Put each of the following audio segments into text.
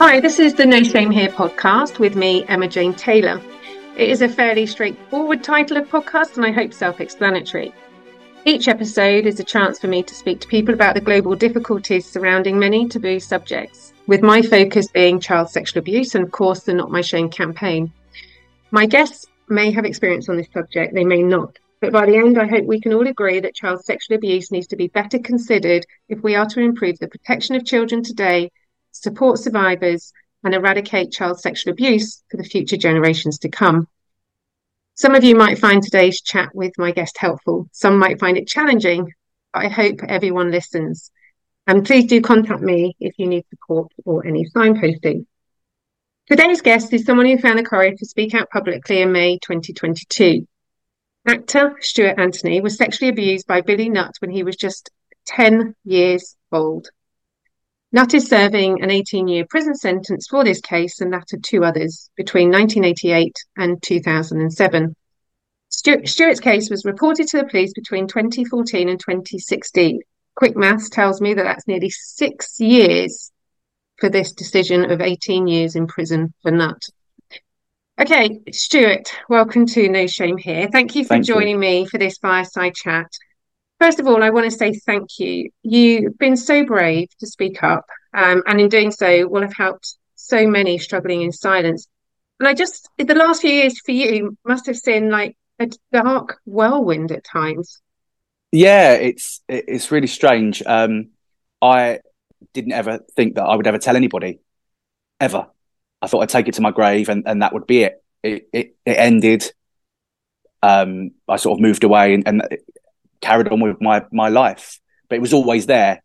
Hi, this is the No Shame Here podcast with me, Emma Jane Taylor. It is a fairly straightforward title of podcast and I hope self explanatory. Each episode is a chance for me to speak to people about the global difficulties surrounding many taboo subjects, with my focus being child sexual abuse and, of course, the Not My Shame campaign. My guests may have experience on this subject, they may not. But by the end, I hope we can all agree that child sexual abuse needs to be better considered if we are to improve the protection of children today support survivors, and eradicate child sexual abuse for the future generations to come. Some of you might find today's chat with my guest helpful. Some might find it challenging, but I hope everyone listens. And please do contact me if you need support or any signposting. Today's guest is someone who found the courage to speak out publicly in May 2022. Actor Stuart Antony was sexually abused by Billy Nutt when he was just 10 years old. Nutt is serving an 18 year prison sentence for this case and that of two others between 1988 and 2007. Stuart's case was reported to the police between 2014 and 2016. Quick maths tells me that that's nearly six years for this decision of 18 years in prison for Nutt. Okay, Stuart, welcome to No Shame Here. Thank you for thank joining you. me for this fireside chat. First of all, I want to say thank you. You've been so brave to speak up, um, and in doing so, will have helped so many struggling in silence. And I just, the last few years for you must have seen like a dark whirlwind at times. Yeah, it's it's really strange. Um, I didn't ever think that I would ever tell anybody, ever. I thought I'd take it to my grave, and, and that would be it. It it, it ended. Um, I sort of moved away, and, and carried on with my my life. But it was always there,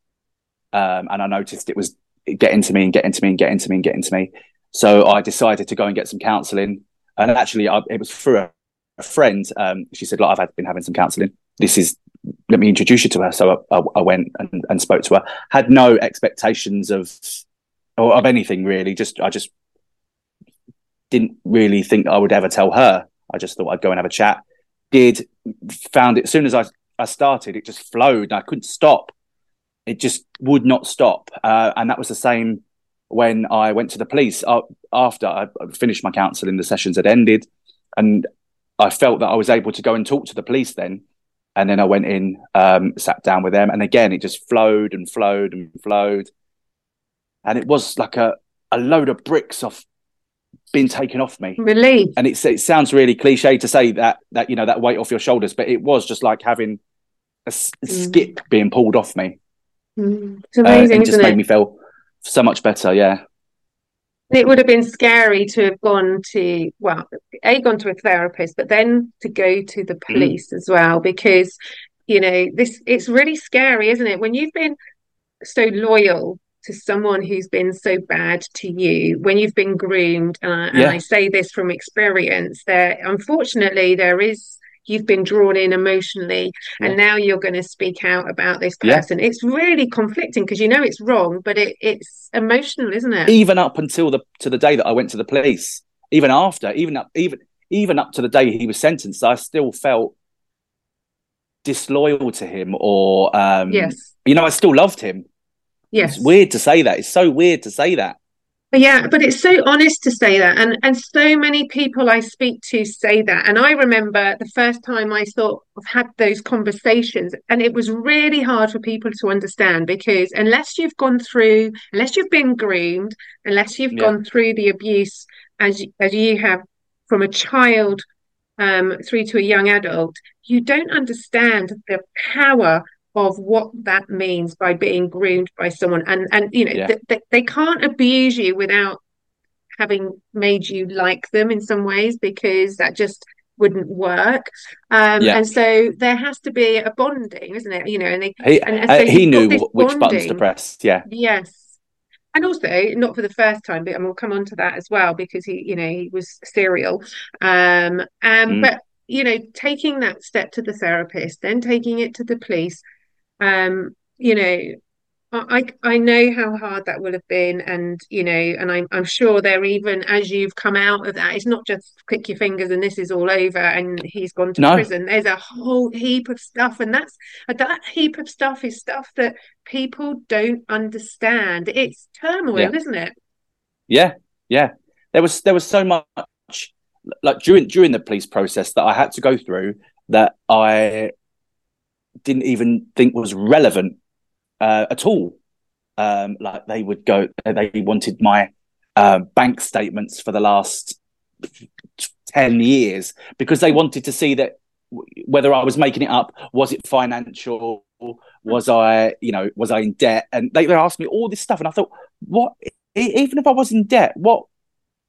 um, and I noticed it was getting to me and getting to me and getting to me and getting to me. So I decided to go and get some counselling, and actually, I, it was through a, a friend. Um, she said, "Look, I've had, been having some counselling. This is let me introduce you to her." So I, I, I went and, and, spoke to her. Had no expectations of or of anything really. Just I just didn't really think I would ever tell her. I just thought I'd go and have a chat. Did found it as soon as I I started, it just flowed. I couldn't stop. It just would not stop. Uh, and that was the same when I went to the police uh, after I finished my counselling. The sessions had ended, and I felt that I was able to go and talk to the police then. And then I went in, um, sat down with them, and again it just flowed and flowed and flowed. And it was like a, a load of bricks off been taken off me. Relief. And it's, it sounds really cliche to say that that you know that weight off your shoulders, but it was just like having a, a mm. skip being pulled off me. Mm. It's amazing. Uh, it just made it? me feel so much better. Yeah. It would have been scary to have gone to well, a gone to a therapist, but then to go to the mm. police mm. as well because you know this it's really scary, isn't it? When you've been so loyal to someone who's been so bad to you when you've been groomed uh, and yeah. i say this from experience there unfortunately there is you've been drawn in emotionally yeah. and now you're going to speak out about this person yeah. it's really conflicting because you know it's wrong but it, it's emotional isn't it even up until the to the day that i went to the police even after even up even even up to the day he was sentenced i still felt disloyal to him or um yes you know i still loved him Yes. It's weird to say that. It's so weird to say that. Yeah, but it's so honest to say that. And and so many people I speak to say that. And I remember the first time I sort of had those conversations, and it was really hard for people to understand because unless you've gone through, unless you've been groomed, unless you've yeah. gone through the abuse as as you have from a child um, through to a young adult, you don't understand the power of what that means by being groomed by someone and and you know yeah. th- th- they can't abuse you without having made you like them in some ways because that just wouldn't work um yeah. and so there has to be a bonding isn't it you know and they he, and, and so uh, he knew which bonding. buttons to press yeah yes and also not for the first time but and we'll come on to that as well because he you know he was serial um um mm. but you know taking that step to the therapist then taking it to the police um, you know, I I know how hard that will have been, and you know, and I'm I'm sure they're even as you've come out of that, it's not just click your fingers and this is all over and he's gone to no. prison. There's a whole heap of stuff, and that's that heap of stuff is stuff that people don't understand. It's turmoil, yeah. isn't it? Yeah, yeah. There was there was so much like during during the police process that I had to go through that I didn't even think was relevant uh, at all. Um, like they would go, they wanted my uh, bank statements for the last 10 years because they wanted to see that whether I was making it up, was it financial, was I, you know, was I in debt? And they, they asked me all this stuff. And I thought, what, even if I was in debt, what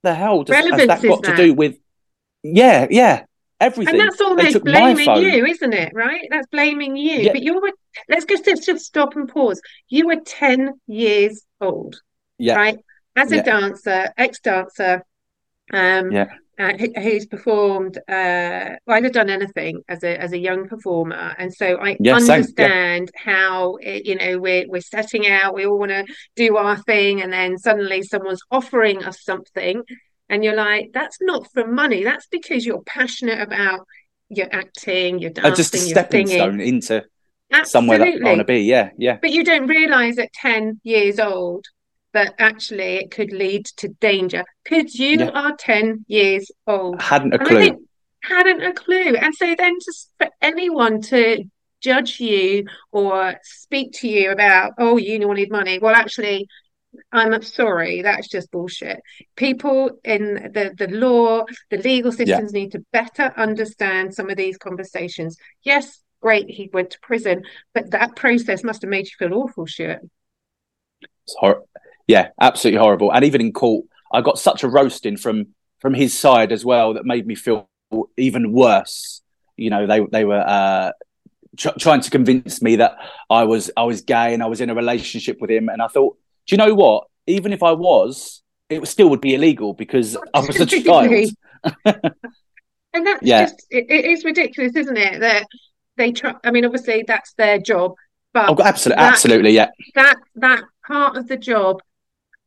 the hell does, has that got to do with, yeah, yeah. Everything. And that's almost blaming you, isn't it? Right? That's blaming you. Yeah. But you were, let's just, just stop and pause. You were 10 years old. Yeah. Right? As a yeah. dancer, ex dancer, um, yeah uh, who's performed uh, well, I've done anything as a as a young performer, and so I yeah, understand yeah. how it, you know we're we're setting out, we all want to do our thing, and then suddenly someone's offering us something, and you're like, that's not for money, that's because you're passionate about your acting, your dancing, uh, just a stepping stone into Absolutely. somewhere that I want to be. Yeah, yeah. But you don't realize at ten years old that actually it could lead to danger because you yeah. are 10 years old. Hadn't a clue. Hadn't a clue. And so then just for anyone to judge you or speak to you about, oh, you wanted money. Well, actually, I'm sorry, that's just bullshit. People in the, the law, the legal systems yeah. need to better understand some of these conversations. Yes, great, he went to prison, but that process must have made you feel awful, shit. It's hor- yeah, absolutely horrible. And even in court, I got such a roasting from from his side as well that made me feel even worse. You know, they they were uh, tr- trying to convince me that I was I was gay and I was in a relationship with him. And I thought, do you know what? Even if I was, it still would be illegal because I was a child. and that's yeah. just it, it is ridiculous, isn't it? That they try. I mean, obviously that's their job, but oh, absolutely, that, absolutely, yeah. That that part of the job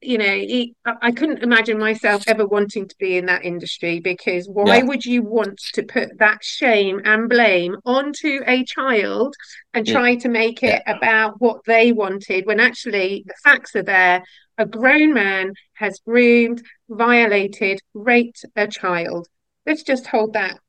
you know i couldn't imagine myself ever wanting to be in that industry because why yeah. would you want to put that shame and blame onto a child and try yeah. to make it yeah. about what they wanted when actually the facts are there a grown man has groomed violated raped a child let's just hold that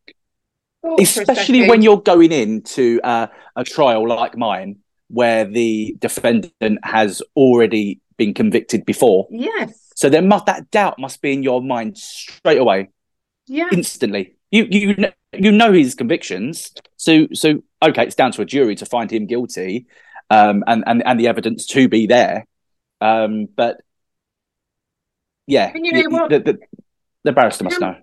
especially when you're going into uh, a trial like mine where the defendant has already been convicted before. Yes. So there must that doubt must be in your mind straight away. Yeah. Instantly. You you you know his convictions. So so okay, it's down to a jury to find him guilty, um, and and and the evidence to be there. Um, but yeah, and you know what? The, the, the barrister must know.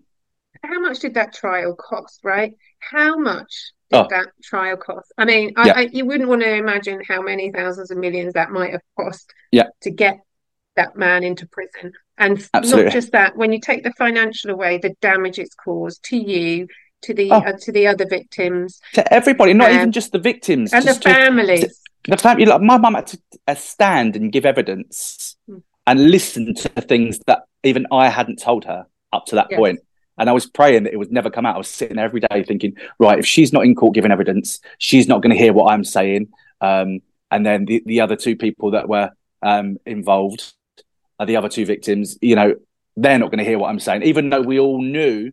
How much did that trial cost? Right? How much did oh. that trial cost? I mean, I, yeah. I, you wouldn't want to imagine how many thousands of millions that might have cost yeah. to get that man into prison. And Absolutely. not just that, when you take the financial away, the damage it's caused to you, to the oh. uh, to the other victims, to everybody, not um, even just the victims, and the families. To, to, the family, like my mum had to uh, stand and give evidence mm. and listen to things that even I hadn't told her up to that yes. point. And I was praying that it would never come out. I was sitting there every day thinking, right, if she's not in court giving evidence, she's not going to hear what I'm saying. Um, and then the, the other two people that were um, involved, are the other two victims, you know, they're not going to hear what I'm saying, even though we all knew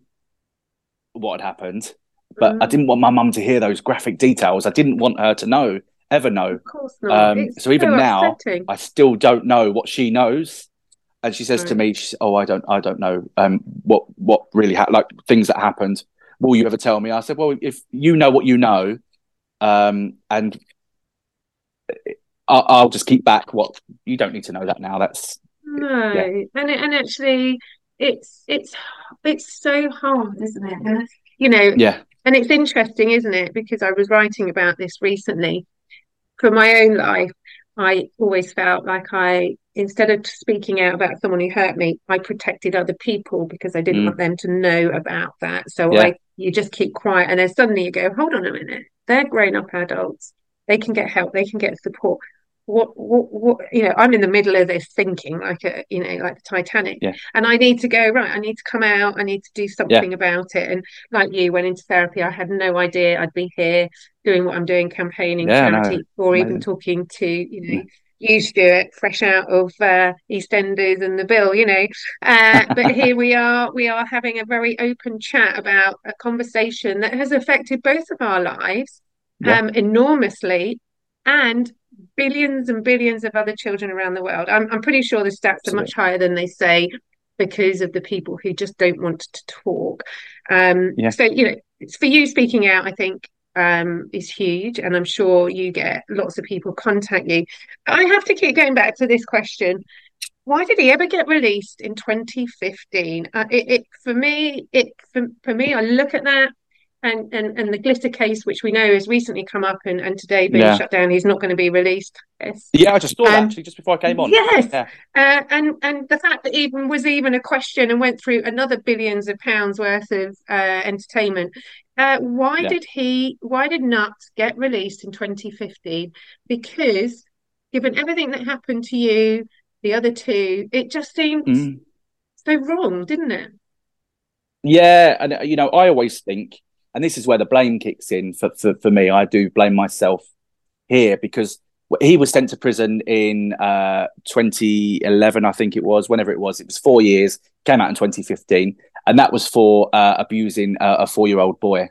what had happened. But mm. I didn't want my mum to hear those graphic details. I didn't want her to know, ever know. Of course not. Um, so even so now, I still don't know what she knows and she says right. to me, "Oh, I don't, I don't know um, what what really happened, like things that happened. Will you ever tell me?" I said, "Well, if you know what you know, um, and I'll, I'll, just keep back what you don't need to know that now. That's no, yeah. and and actually, it's it's it's so hard, isn't it? You know, yeah, and it's interesting, isn't it? Because I was writing about this recently for my own life. I always felt like I instead of speaking out about someone who hurt me, I protected other people because I didn't mm. want them to know about that. So yeah. I you just keep quiet and then suddenly you go, hold on a minute, they're grown up adults. They can get help, they can get support. What, what, what, you know, I'm in the middle of this thinking like a, you know, like the Titanic, yeah. and I need to go right. I need to come out. I need to do something yeah. about it. And like you, went into therapy. I had no idea I'd be here doing what I'm doing, campaigning, charity, no, or even talking to, you know, you, Stuart, fresh out of uh, EastEnders and the Bill, you know. Uh, but here we are, we are having a very open chat about a conversation that has affected both of our lives yeah. um, enormously, and billions and billions of other children around the world. I'm, I'm pretty sure the stats Absolutely. are much higher than they say because of the people who just don't want to talk. Um, yeah. So, you know, it's for you speaking out, I think um, is huge. And I'm sure you get lots of people contact you. I have to keep going back to this question. Why did he ever get released in 2015? Uh, it, it, for me, it for, for me, I look at that and, and and the glitter case, which we know has recently come up and, and today being yeah. shut down, he's not going to be released. Yes. Yeah, I just saw um, that actually just before I came on. Yes, yeah. uh, and and the fact that even was even a question and went through another billions of pounds worth of uh, entertainment. Uh, why yeah. did he? Why did Nuts get released in 2015? Because given everything that happened to you, the other two, it just seemed mm. so wrong, didn't it? Yeah, and you know, I always think and this is where the blame kicks in for, for, for me. I do blame myself here because he was sent to prison in uh, 2011, I think it was, whenever it was. It was four years, came out in 2015, and that was for uh, abusing uh, a four year old boy,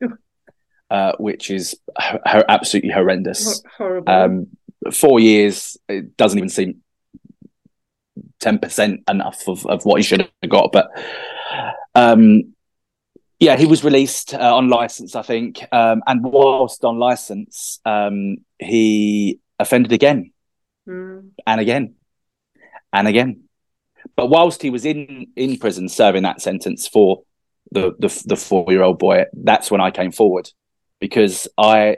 uh, which is ho- absolutely horrendous. Horrible. Um, four years, it doesn't even seem 10% enough of, of what he should have got. But um, yeah, he was released uh, on license, I think, um, and whilst on license, um, he offended again, mm. and again, and again. But whilst he was in in prison serving that sentence for the the, the four year old boy, that's when I came forward because I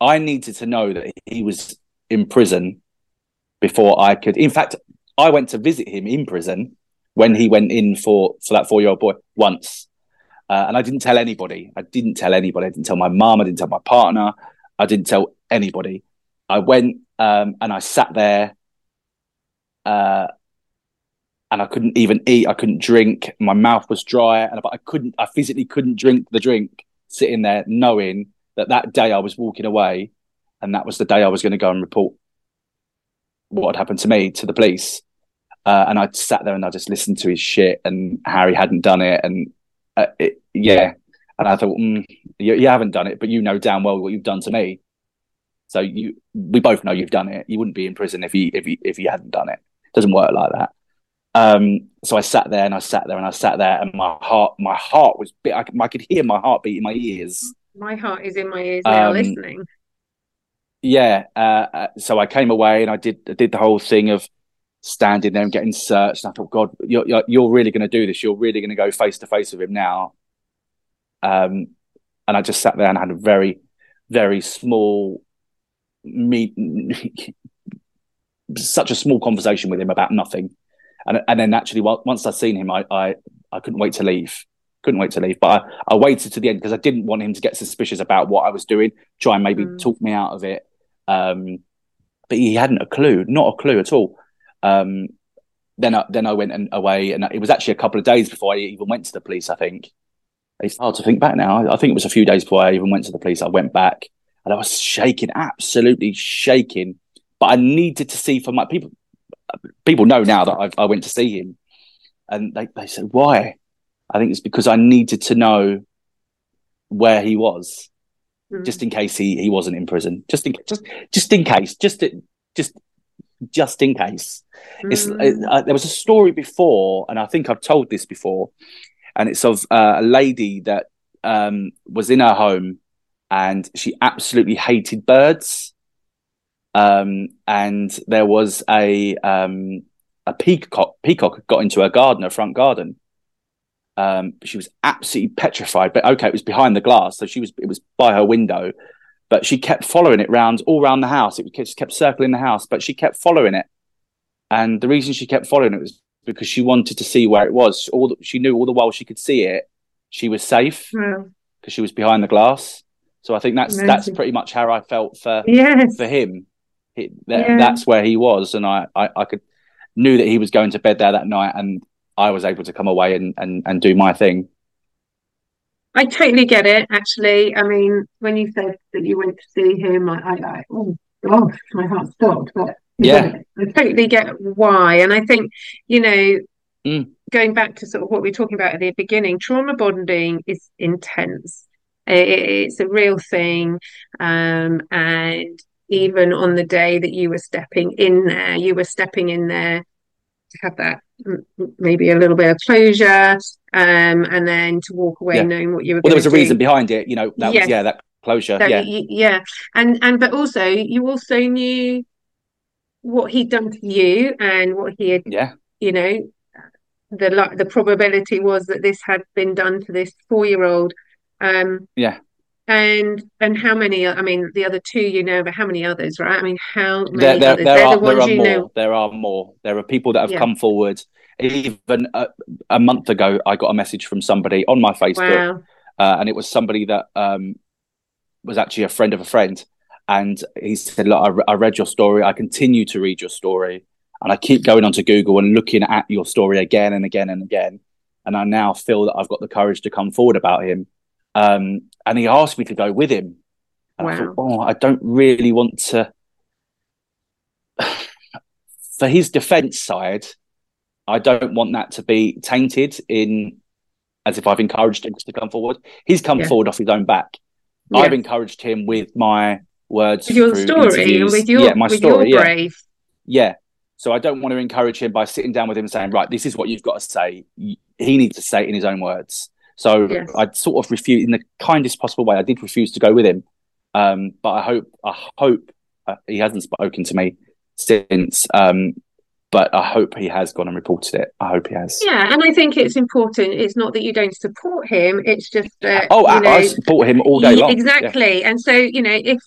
I needed to know that he was in prison before I could. In fact, I went to visit him in prison when he went in for for that four year old boy once uh, and I didn't tell anybody. I didn't tell anybody. I didn't tell my mom. I didn't tell my partner. I didn't tell anybody. I went um, and I sat there uh, and I couldn't even eat. I couldn't drink. My mouth was dry, and I couldn't. I physically couldn't drink the drink. Sitting there, knowing that that day I was walking away, and that was the day I was going to go and report what had happened to me to the police. Uh, and I sat there and I just listened to his shit, and Harry hadn't done it, and uh, it, yeah. And I thought, mm, you, you, haven't done it, but you know damn well what you've done to me. So you, we both know you've done it. You wouldn't be in prison if you if you if you hadn't done it. it doesn't work like that. Um, so I sat there and I sat there and I sat there, and my heart, my heart was, I, I could hear my heartbeat in my ears. My heart is in my ears now, um, listening. Yeah. Uh, uh, so I came away and I did I did the whole thing of standing there and getting searched. And I thought, God, you're, you're, you're really going to do this. You're really going to go face to face with him now. Um, and I just sat there and had a very, very small, me, such a small conversation with him about nothing. And, and then actually, once I'd seen him, I, I, I couldn't wait to leave. Couldn't wait to leave, but I, I waited to the end because I didn't want him to get suspicious about what I was doing, try and maybe mm. talk me out of it. Um, but he hadn't a clue, not a clue at all. Um, then I, then I went and away, and it was actually a couple of days before I even went to the police. I think it's hard to think back now. I think it was a few days before I even went to the police. I went back, and I was shaking, absolutely shaking. But I needed to see for my people. People know now that I, I went to see him, and they they said why. I think it's because I needed to know where he was, mm. just in case he, he wasn't in prison. Just in just just in case, just just just in case. Mm. Uh, there was a story before, and I think I've told this before, and it's of uh, a lady that um, was in her home and she absolutely hated birds. Um, and there was a um, a peacock peacock got into her garden, her front garden. Um, she was absolutely petrified. But okay, it was behind the glass, so she was it was by her window, but she kept following it round all around the house. It just kept circling the house, but she kept following it. And the reason she kept following it was because she wanted to see where it was. All the, she knew all the while she could see it, she was safe hmm. because yeah. she was behind the glass. So I think that's Amazing. that's pretty much how I felt for yes. for him. That, yeah. That's where he was, and I, I I could knew that he was going to bed there that night, and I was able to come away and and, and do my thing. I totally get it. Actually, I mean, when you said that you went to see him, I, I like, oh gosh, my heart stopped. But Yeah. I totally get why. And I think, you know, Mm. going back to sort of what we were talking about at the beginning, trauma bonding is intense. It, it's a real thing. Um, and even on the day that you were stepping in there, you were stepping in there to have that maybe a little bit of closure um, and then to walk away Yeah. knowing what you were Well, there was a do. reason behind it. You know, that Yes. was yeah, that closure. So yeah, yeah, and and but also you also knew what he'd done to you and what he had, yeah, you know, the the probability was that this had been done to this four-year-old. Um, yeah. And and how many? I mean, the other two you know, but how many others, right? I mean, how many There, there, others? there They're the there are more. know. There are more. There are people that have Yeah. come forward. Even a, a month ago, I got a message from somebody on my Facebook, Wow. uh, and it was somebody that um, was actually a friend of a friend. And he said, "Look, I, re- I read your story. I continue to read your story, and I keep going onto Google and looking at your story again and again and again. And I now feel that I've got the courage to come forward about him." Um, and he asked me to go with him. And I Wow. thought, oh, I don't really want to. For his defence side, I don't want that to be tainted in as if I've encouraged him to come forward. He's come Yeah. forward off his own back. Yeah. I've encouraged him with my words With your story interviews. with your yeah, my with story, your yeah, brave. yeah. So I don't want to encourage him by sitting down with him and saying, right, this is what you've got to say. He needs to say it in his own words. So Yes. I sort of refuse in the kindest possible way. I did refuse to go with him, um, but I hope I hope uh, he hasn't spoken to me since. Um, but I hope he has gone and reported it. I hope he has. Yeah, and I think it's important. It's not that you don't support him; it's just that Oh, you I, know, I support him all day long. Yeah. Exactly. And so, you know, if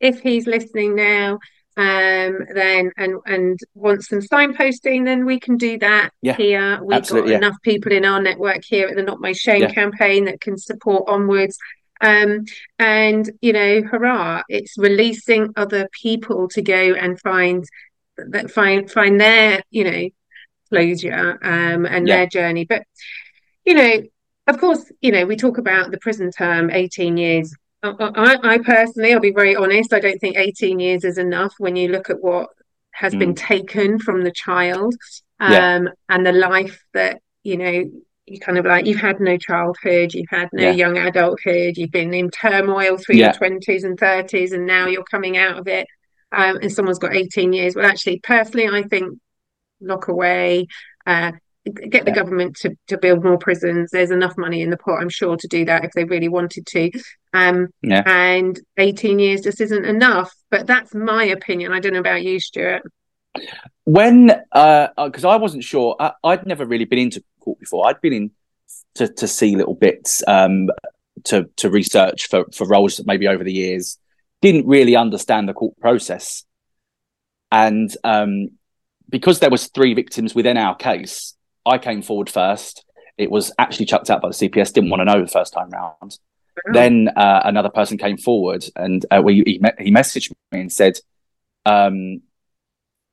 if he's listening now, um, then and and want some signposting, then we can do that Yeah, here. We've got yeah. enough people in our network here at the Not My Shame Yeah. campaign that can support onwards. Um, and you know, hurrah, it's releasing other people to go and find that find find their, you know, closure um and their journey. But you know, of course, you know, we talk about the prison term, 18 years. I, I, I personally, I'll be very honest, I don't think 18 years is enough when you look at what has been taken from the child um, Yeah. and the life that, you know, you kind of like, you've had no childhood, you've had no Yeah. young adulthood, you've been in turmoil through Yeah. your 20s and 30s, and now you're coming out of it. Um, and someone's got 18 years. Well, actually, personally, I think lock away, uh, get the Yeah. government to, to build more prisons. There's enough money in the pot, I'm sure, to do that if they really wanted to. Um, Yeah. and 18 years just isn't enough. But that's my opinion. I don't know about you, Stuart. when uh because i wasn't sure I, i'd never really been into court before i'd been in to, to see little bits um to to research for for roles maybe over the years didn't really understand the court process and um because there was three victims within our case i came forward first it was actually chucked out by the cps didn't want to know the first time round then uh, another person came forward and uh, we, he, me- he messaged me and said um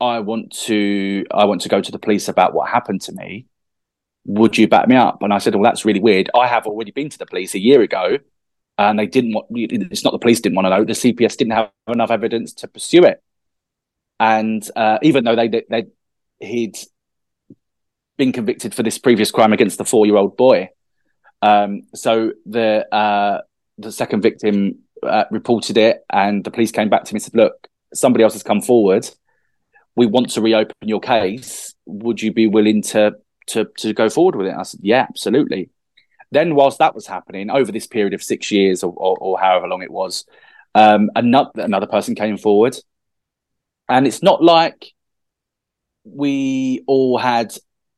I want to I want to go to the police about what happened to me. Would you back me up? And I said, Well, that's really weird. I have already been to the police a year ago, and they didn't want. It's not the police didn't want to know. The CPS didn't have enough evidence to pursue it. And uh, even though they they he'd been convicted for this previous crime against the four year old boy, um, so the uh, the second victim uh, reported it, and the police came back to me and said, "Look, somebody else has come forward." we want to reopen your case. Would you be willing to to to go forward with it? I said, yeah, absolutely. Then, whilst that was happening over this period of six years or, or, or however long it was, um, another another person came forward, and it's not like we all had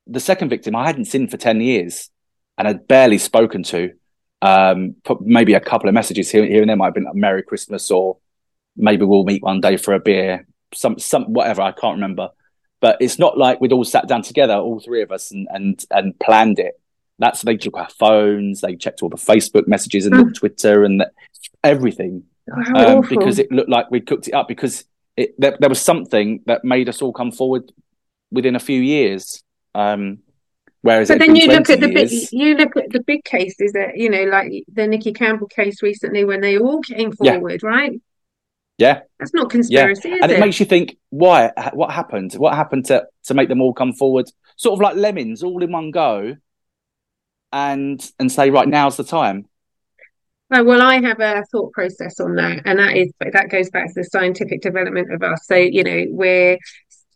the second victim. I hadn't seen for ten years, and had barely spoken to. Um, maybe a couple of messages here, here and there might have been like Merry Christmas or maybe we'll meet one day for a beer some some whatever I can't remember. But it's not like we'd all sat down together, all three of us, and and and planned it. That's they took our phones, they checked all the Facebook messages and the Twitter and the, everything um, because it looked like we'd cooked it up because it there, there was something that made us all come forward within a few years. Um, whereas But then you look at 20 the big, you look at the big cases that you know, like the Nicky Campbell case recently, when they all came Yeah. forward, right? Yeah, that's not conspiracy, yeah. and it, it makes you think why? What happened? What happened to to make them all come forward, sort of like lemons, all in one go, and and say right now's the time. Oh, well, I have a thought process on that, and that is that goes back to the scientific development of us. So you know, we're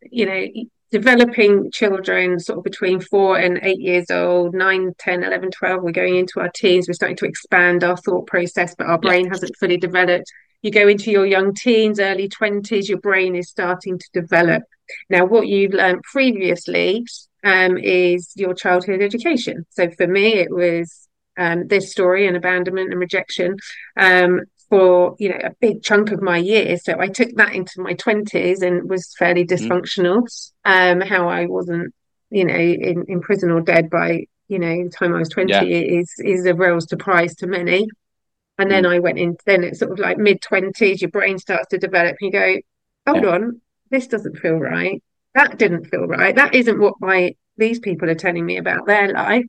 you know developing children sort of between four and eight years old 9 10 11 12 we're going into our teens we're starting to expand our thought process but our brain yeah. hasn't fully developed. You go into your young teens early 20s your brain is starting to develop. Now what you've learned previously um, is your childhood education. So for me it was um, this story and abandonment and rejection. Um, for you know a big chunk of my years. So I took that into my twenties and was fairly mm. dysfunctional. Mm. Um, how I wasn't, you know, in, in prison or dead by you know the time I was twenty yeah. is is a real surprise to many. And then mm. I went in. Then it's sort of like mid twenties. Your brain starts to develop. And you go, hold yeah. on, this doesn't feel right. That didn't feel right. That isn't what my these people are telling me about their life.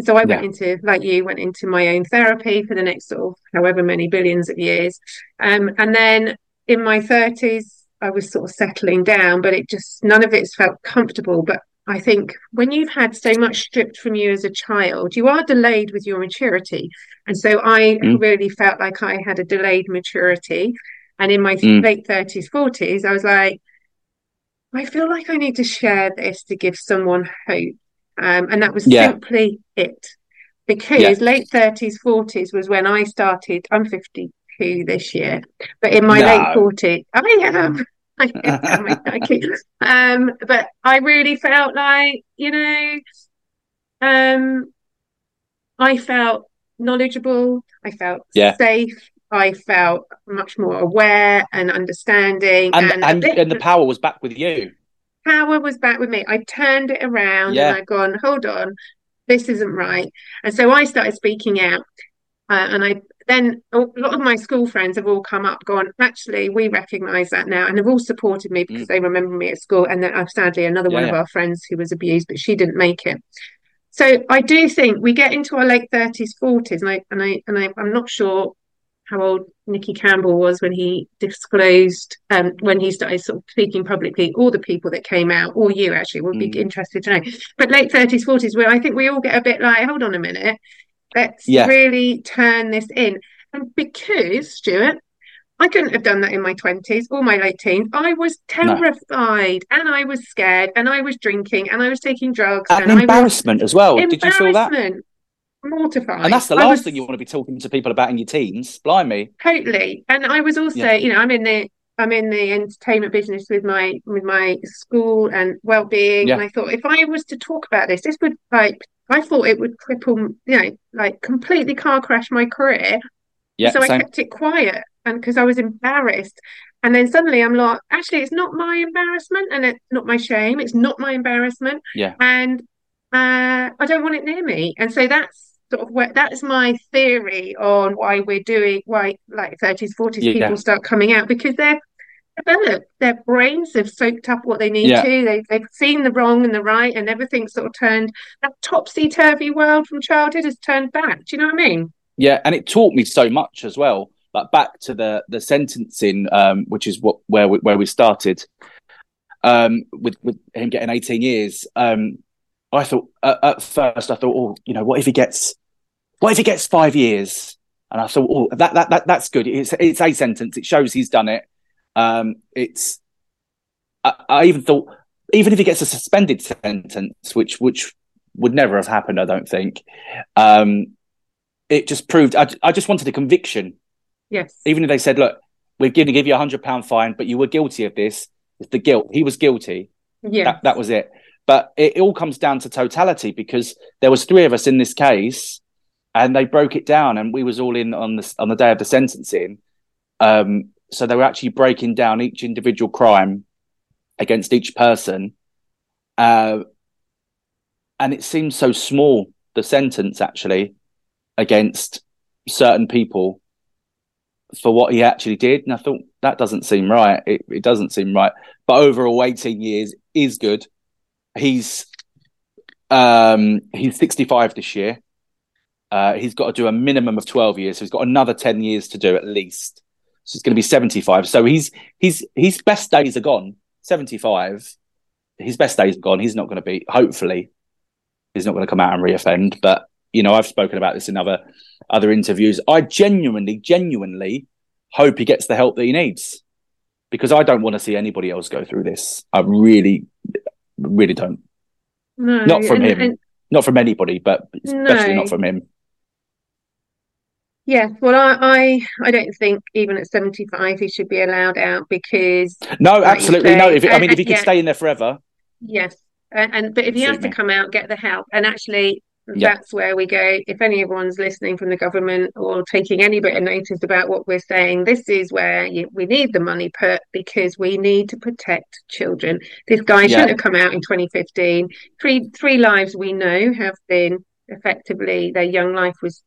So I went yeah. into, like you, went into my own therapy for the next sort of however many billions of years. Um, and then in my 30s, I was sort of settling down, but it just, none of it's felt comfortable. But I think when you've had so much stripped from you as a child, you are delayed with your maturity. And so I mm. really felt like I had a delayed maturity. And in my mm. late 30s, 40s, I was like, I feel like I need to share this to give someone hope. Um, and that was yeah. simply it. Because yeah. late 30s, 40s was when I started. I'm 52 this year, but in my no. late 40s, I am. um, but I really felt like, you know, um, I felt knowledgeable, I felt yeah. safe, I felt much more aware and understanding. And, and, and, and the power was back with you power was back with me. I turned it around yeah. and I'd gone, hold on, this isn't right. And so I started speaking out. Uh, and I then a lot of my school friends have all come up, gone, actually, we recognise that now, and have all supported me because mm. they remember me at school. And then uh, sadly, another yeah, one yeah. of our friends who was abused, but she didn't make it. So I do think we get into our late thirties, forties, and I and I and I, I'm not sure how old Nicky Campbell was when he disclosed um, when he started sort of speaking publicly, all the people that came out, or you actually would be mm. interested to know. But late thirties, forties, where I think we all get a bit like, hold on a minute, let's yeah. really turn this in. And because Stuart, I couldn't have done that in my twenties or my late teens. I was terrified no. and I was scared and I was drinking and I was taking drugs and, and embarrassment as well. Did you feel that? Mortified. And that's the last was, thing you want to be talking to people about in your teens. Blimey. Totally. And I was also, yeah. you know, I'm in the I'm in the entertainment business with my with my school and well-being. Yeah. And I thought if I was to talk about this, this would like I thought it would cripple, you know, like completely car crash my career. Yeah. So same. I kept it quiet and because I was embarrassed. And then suddenly I'm like, actually, it's not my embarrassment and it's not my shame. It's not my embarrassment. Yeah. And uh, I don't want it near me. And so that's sort of where that's my theory on why we're doing why like 30s 40s yeah. people start coming out because they're developed their brains have soaked up what they need yeah. to they, they've seen the wrong and the right and everything's sort of turned that topsy-turvy world from childhood has turned back do you know what i mean yeah and it taught me so much as well like back to the the sentencing um which is what where we, where we started um with with him getting 18 years um I thought uh, at first I thought, oh, you know, what if he gets, what if he gets five years? And I thought, oh, that that, that that's good. It's it's a sentence. It shows he's done it. Um, it's. I, I even thought, even if he gets a suspended sentence, which which would never have happened, I don't think. Um, it just proved. I, I just wanted a conviction. Yes. Even if they said, look, we're going to give you a hundred pound fine, but you were guilty of this. It's the guilt. He was guilty. Yeah. That, that was it. But it, it all comes down to totality because there was three of us in this case, and they broke it down, and we was all in on the on the day of the sentencing. Um, so they were actually breaking down each individual crime against each person, uh, and it seems so small the sentence actually against certain people for what he actually did. And I thought that doesn't seem right. It, it doesn't seem right. But overall, 18 years is good he's um, he's 65 this year. Uh, he's got to do a minimum of 12 years. So he's got another 10 years to do at least. So it's going to be 75. So he's he's his best days are gone. 75. His best days are gone. He's not going to be. Hopefully, he's not going to come out and reoffend. But you know, I've spoken about this in other other interviews. I genuinely, genuinely hope he gets the help that he needs because I don't want to see anybody else go through this. I really, really don't. No, Not from and- him. and- Not from anybody, but especially No. not from him. Yeah, well, I, I, I don't think even at seventy-five he should be allowed out because No, Like absolutely no. say, If I mean, if he could yeah. stay in there forever, yes, and, and but if he has to come out, get the help, and actually. Yeah. That's where we go. If anyone's listening from the government or taking any bit of notice about what we're saying, this is where you, we need the money put because we need to protect children. This guy Yeah. shouldn't have come out in 2015. Three three lives we know have been effectively their young life was,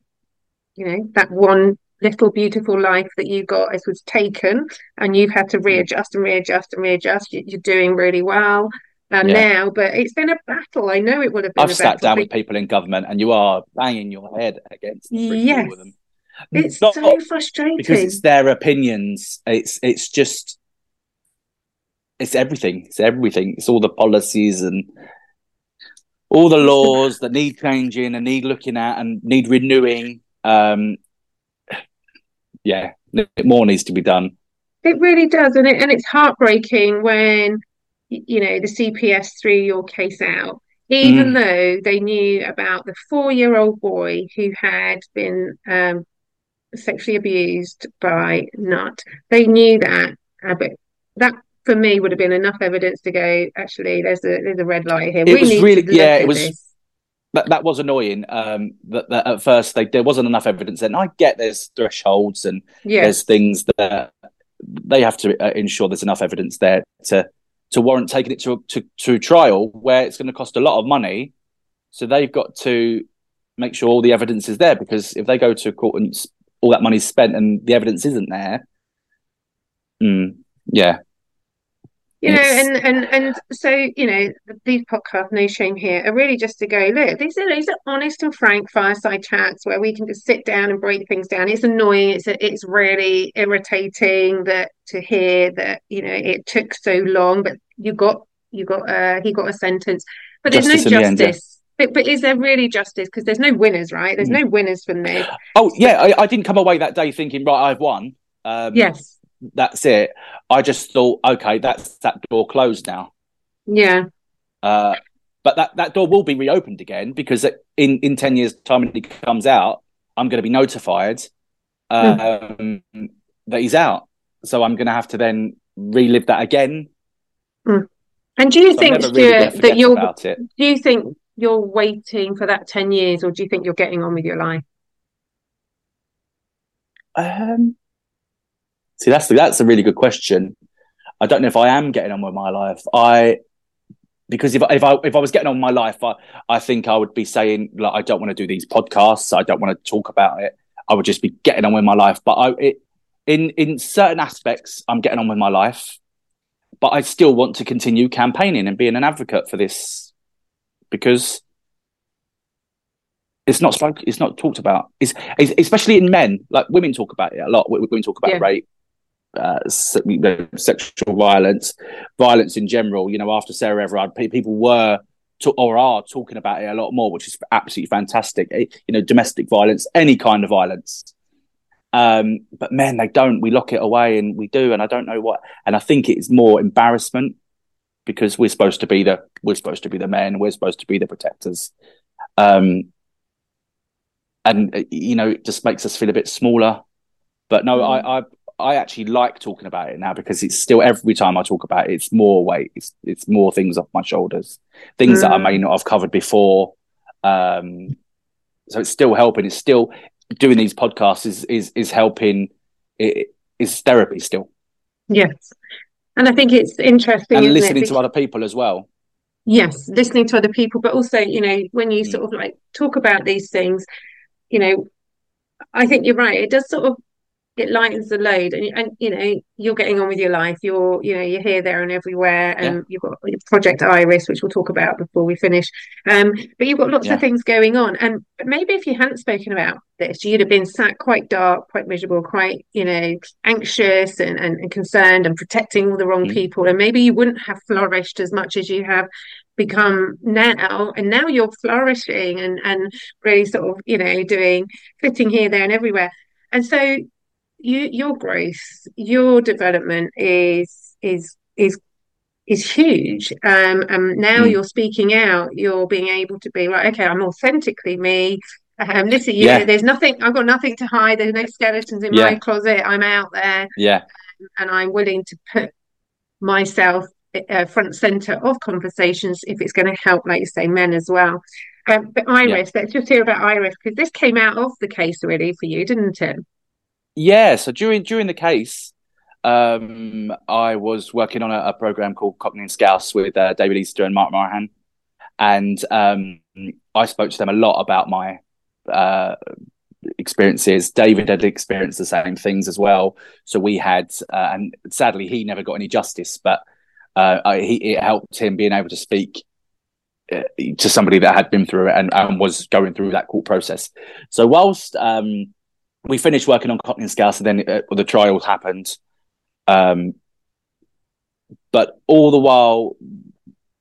you know, that one little beautiful life that you got as was taken, and you've had Mm. to readjust and readjust and readjust. You- You're doing really well. Um, Yeah. now, but it's been a battle. I know it would have been I've a sat battle. down with people in government, and you are banging your head against the Yes. them. It's Not so frustrating. because it's their opinions. It's it's just it's everything. It's everything. It's all the policies and all the laws that need changing and need looking at and need renewing. Um, yeah, more needs to be done. It really does, and it and it's heartbreaking when you know the CPS threw your case out, even Mm. though they knew about the four-year-old boy who had been um, sexually abused by Nutt. They knew that, uh, but that for me would have been enough evidence to go. Actually, there's a there's a red light here. It we was need really- to yeah, it was- this. That that was annoying. Um, that, that at first they, there wasn't enough evidence. And I get there's thresholds and Yeah, there's things that they have to uh, ensure there's enough evidence there to to warrant taking it to to to trial where it's going to cost a lot of money. So they've got to make sure all the evidence is there because if they go to court and all that money's spent and the evidence isn't there, mm, yeah, you know, and and and so you know, these podcasts, no shame here, are really just to go. Look, these are these are honest and frank fireside chats where we can just sit down and break things down. It's annoying. It's it's really irritating that to hear that you know it took so long, but you got you got uh he got a sentence, but there's no in the end, yeah. justice. But but is there really justice? Because there's no winners, right? There's Mm. no winners from this. Oh yeah, I, I didn't come away that day thinking right, I've won. Um, Yes. That's it. I just thought, okay, that's that door closed now. Yeah. Uh, but that, that door will be reopened again because in, in 10 years' time when he comes out, I'm going to be notified um, that he's out. So I'm going to have to then relive that again. And do you So think, never really going to Stuart, forget that you're do you think you're waiting for that 10 years or do you think you're getting on with your life? Um, see, that's the, that's a really good question. I don't know if I am getting on with my life. I because if if I if I was getting on with my life, I I think I would be saying like I don't want to do these podcasts. I don't want to talk about it. I would just be getting on with my life. But I it, in in certain aspects, I'm getting on with my life. But I still want to continue campaigning and being an advocate for this because it's not spoke, it's not talked about. It's, it's especially in men. Like women talk about it a lot. Women talk about Yeah. rape, uh, you know, sexual violence, violence in general. You know, after Sarah Everard, people were to, or are talking about it a lot more, which is absolutely fantastic. Eh, You know, domestic violence, any kind of violence. Um, but men, they don't. We lock it away, and we do, and I don't know what. And I think it's more embarrassment because we're supposed to be the we're supposed to be the men. We're supposed to be the protectors. Um, and uh, you know, it just makes us feel a bit smaller. But no, Mm. I, I I actually like talking about it now because it's still every time I talk about it, it's more weight, it's it's more things off my shoulders, things that I may not have covered before. Um, so it's still helping. It's still doing these podcasts is is is helping. It is therapy still, Yes. And I think it's interesting, and isn't it? listening to other people as well. Yes, listening to other people, but also, you know, when you Mm. sort of like talk about these things, you know, I think you're right. It does sort of it lightens the load and, and you know you're getting on with your life. You're you know you're here there and everywhere. And yeah. you've got project iris which we'll talk about before we finish. Um but you've got lots yeah. of things going on. And maybe if you hadn't spoken about this you'd have been sat quite dark quite miserable quite you know anxious and, and, and concerned and protecting all the wrong mm. people. And maybe you wouldn't have flourished as much as you have become now. And now you're flourishing and and really sort of you know doing fitting here there and everywhere. And so you, your growth, your development is is is is huge. Um, and now mm. you're speaking out. You're being able to be like, okay, I'm authentically me. Um, listen, you yeah. know, there's nothing. I've got nothing to hide. There's no skeletons in yeah. my closet. I'm out there. Yeah, um, and I'm willing to put myself uh, front center of conversations if it's going to help, like you say, men as well. Um, but Iris, yeah. let's just hear about Iris because this came out of the case really for you, didn't it? Yeah. So during during the case, um, I was working on a, a, program called Cockney and Scouse with uh, David Easter and Mark Moraghan, and um, I spoke to them a lot about my uh, experiences. David had experienced the same things as well, so we had, uh, and sadly, he never got any justice, but uh, I, he, it helped him being able to speak uh, to somebody that had been through it and, and, was going through that court process. So whilst um, we finished working on Cockney and Scouse, and then uh, the trials happened. Um, but all the while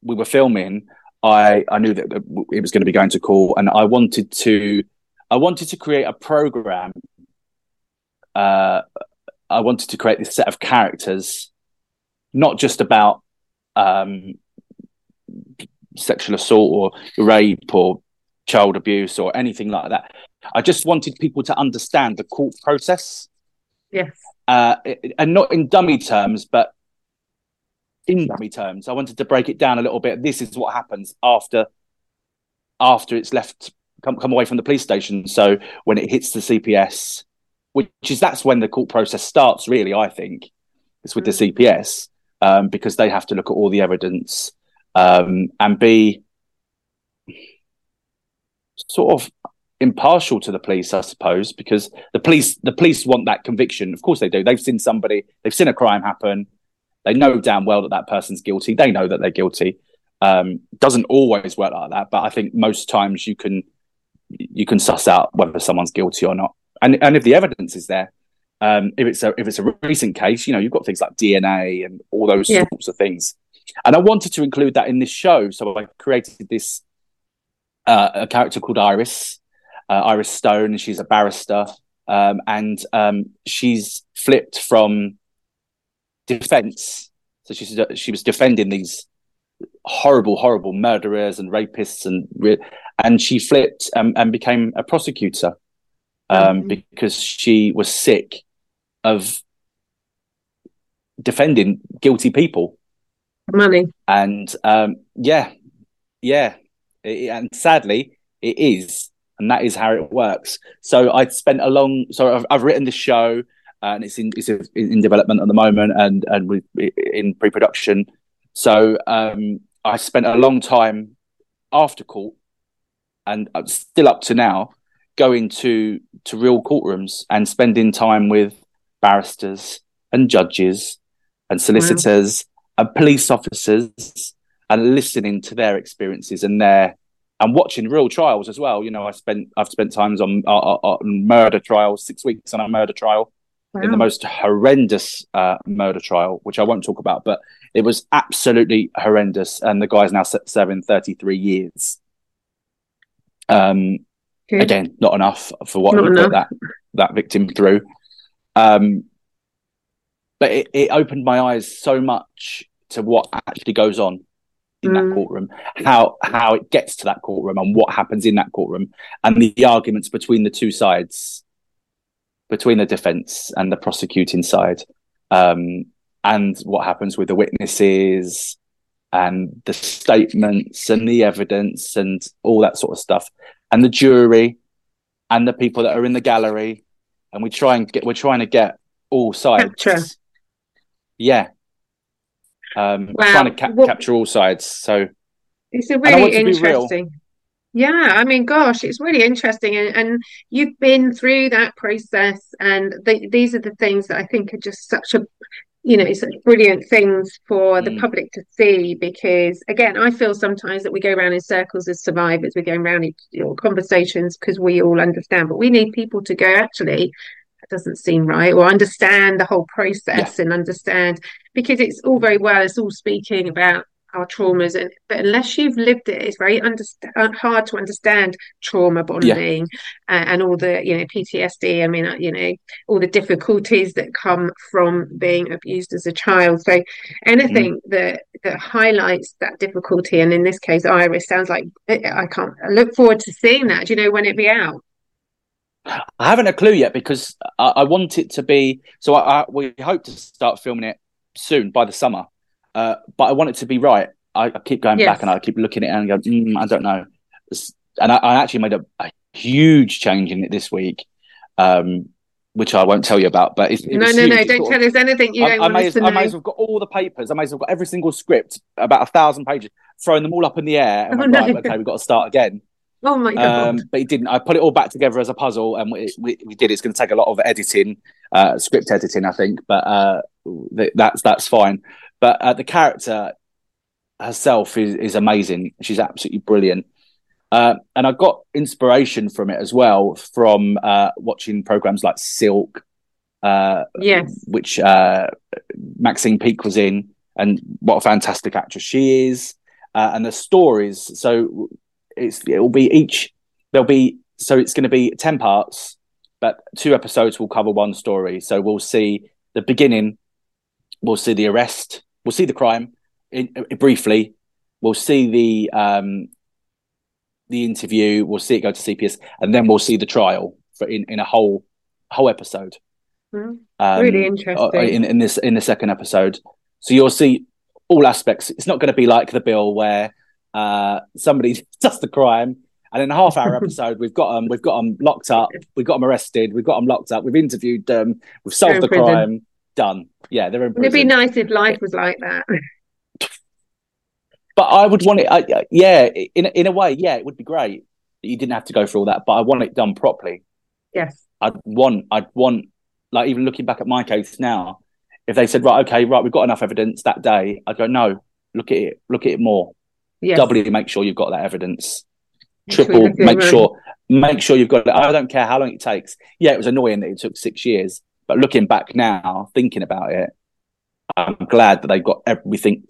we were filming, I I knew that it was going to be going to court, and I wanted to I wanted to create a program. Uh, I wanted to create this set of characters, not just about um, sexual assault or rape or child abuse or anything like that, I just wanted people to understand the court process. Yes. Uh, and not in dummy terms, but in dummy terms. I wanted to break it down a little bit. This is what happens after after it's left come come away from the police station. So when it hits the CPS, which is that's when the court process starts. Really, I think it's with mm. the CPS um, because they have to look at all the evidence um, and be sort of impartial to the police, I suppose, because the police the police want that conviction. Of course they do. They've seen somebody, they've seen a crime happen. They know damn well that that person's guilty. They know that they're guilty. Um, doesn't always work like that, but I think most times you can you can suss out whether someone's guilty or not. And and if the evidence is there, um, if it's a if it's a recent case, you know you've got things like DNA and all those yeah. sorts of things. And I wanted to include that in this show, so I created this uh, a character called Iris, uh, Iris Stone, she's a barrister, um, and um, she's flipped from defence. So she's she was defending these horrible, horrible murderers and rapists, and and she flipped and, and became a prosecutor um, mm-hmm. because she was sick of defending guilty people. Money and um, yeah, yeah, it, and sadly, it is, and that is how it works. So I spent a long. So I've, I've written the show, and it's in it's in development at the moment, and and we in pre production. So um, I spent a long time after court, and still up to now, going to to real courtrooms and spending time with barristers and judges and solicitors wow. and police officers and listening to their experiences and their and watching real trials as well. You know, I spent I've spent times on, uh, uh on murder trials, six weeks on a murder trial, wow. in the most horrendous uh, murder trial, which I won't talk about, but it was absolutely horrendous. And the guy's now serving 33 years. Um, again, not enough for what put that that victim through. Um, but it, it opened my eyes so much to what actually goes on in mm. that courtroom, how how it gets to that courtroom, and what happens in that courtroom, and the, arguments between the two sides, between the defence and the prosecuting side, um, and what happens with the witnesses and the statements and the evidence and all that sort of stuff, and the jury and the people that are in the gallery, and we try and get we're trying to get all sides. Capture. Yeah, um, wow. trying to ca- capture all sides. So it's a really interesting. Yeah, I mean, gosh, it's really interesting, and, and you've been through that process, and the, these are the things that I think are just such a, you know, such brilliant things for the Mm. public to see. Because again, I feel sometimes that we go around in circles as survivors, we go around in you know, conversations because we all understand, but we need people to go actually. Doesn't seem right, or understand the whole process and understand because it's all very well, it's all speaking about our traumas and but unless you've lived it it's very understand, hard to understand trauma bonding uh, and all the you know PTSD I mean uh, you know all the difficulties that come from being abused as a child. So anything that that highlights that difficulty and in this case Iris sounds like I can't I look forward to seeing that. Do you know when it be out I haven't a clue yet because I, I want it to be. So I, I, we hope to start filming it soon by the summer, uh, but I want it to be right. I, I keep going Yes. back and I keep looking at it and go, mm, I don't know. And I, I actually made a, a huge change in it this week, um, which I won't tell you about. But it's, it no no huge. no don't tell of- us anything you don't I want may, us as, to I may as well got all the papers. I may as well have got every single script, about a thousand pages, throwing them all up in the air. And Oh, went, no. right, okay, we've got to start again. Oh my god Um, but he didn't. I put it all back together as a puzzle, and we, we, we did. It's going to take a lot of editing, uh, script editing, I think, but uh, th- that's that's fine. But uh, the character herself is is amazing. She's absolutely brilliant, uh, and I got inspiration from it as well from uh, watching programs like Silk, uh, yes which uh, Maxine Peake was in, and what a fantastic actress she is, uh, and the stories. So it's it will be each there'll be so it's going to be ten parts, but two episodes will cover one story. So we'll see the beginning, we'll see the arrest, we'll see the crime in, briefly, we'll see the um, the interview, we'll see it go to CPS, and then we'll see the trial for in, in a whole whole episode Mm, um, really uh, interesting in, in this in the second episode. So you'll see all aspects. It's not going to be like the bill where uh, somebody does the crime and in a half hour episode we've got them we've got them locked up, we've got them arrested, we've got them locked up, we've interviewed them, we've solved the prison. crime, done. Yeah, they're in Wouldn't it be nice if life was like that? But I would want it. I, yeah, in in a way, yeah, it would be great that you didn't have to go through all that. But I want it done properly. Yes. I'd want, I'd want, like even looking back at my case now, if they said, right, okay, right, we've got enough evidence that day, I'd go, no, look at it, look at it more, Yes. doubly make sure you've got that evidence, triple, you look at make sure, make sure you've got it. I don't care how long it takes. Yeah, it was annoying that it took six years, but looking back now, thinking about it, I'm glad that they've got everything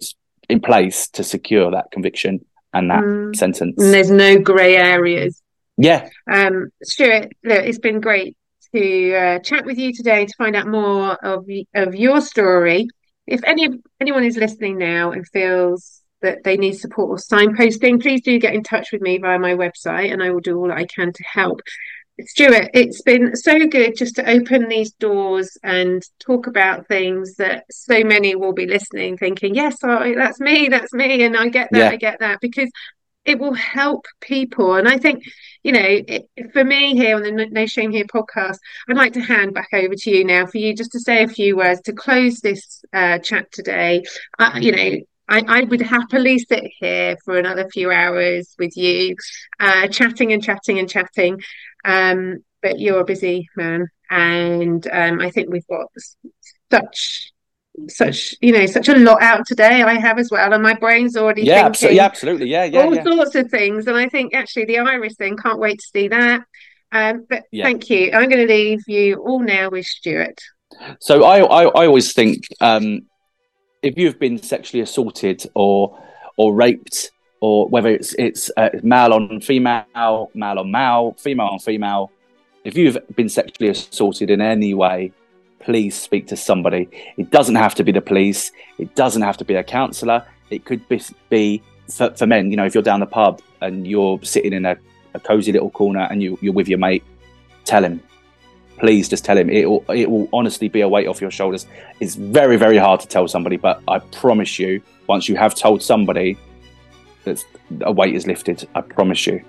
in place to secure that conviction and that Mm. sentence. And there's no grey areas. Yeah, Um, Stuart, look, it's been great to uh, chat with you today to find out more of of your story. If any anyone is listening now and feels that they need support or signposting, please do get in touch with me via my website, and I will do all that I can to help. Stuart, it's been so good just to open these doors and talk about things that so many will be listening, thinking, "Yes, I, that's me, that's me," and I get that, Yeah. I get that, because it will help people. And I think, you know, it, for me here on the No- No Shame Here podcast, I'd like to hand back over to you now for you just to say a few words to close this uh, chat today. Uh, you know, I, I would happily sit here for another few hours with you, uh, chatting and chatting and chatting. Um, but you're a busy man, and um, I think we've got such, such, you know, such a lot out today. I have as well, and my brain's already yeah, thinking absolutely, yeah, absolutely, yeah, yeah, all yeah. sorts of things. And I think actually the Iris thing, can't wait to see that. Um, but Yeah. thank you. I'm going to leave you all now with Stuart. So I, I, I always think um, if you've been sexually assaulted or or raped, or whether it's it's uh, male on female, male on male, female on female, if you've been sexually assaulted in any way, please speak to somebody. It doesn't have to be the police. It doesn't have to be a counsellor. It could be, be for, for men. You know, if you're down the pub and you're sitting in a, a cozy little corner and you, you're with your mate, tell him please just tell him. It will it will honestly be a weight off your shoulders. It's very very hard to tell somebody but i promise you once you have told somebody that a weight is lifted. I promise you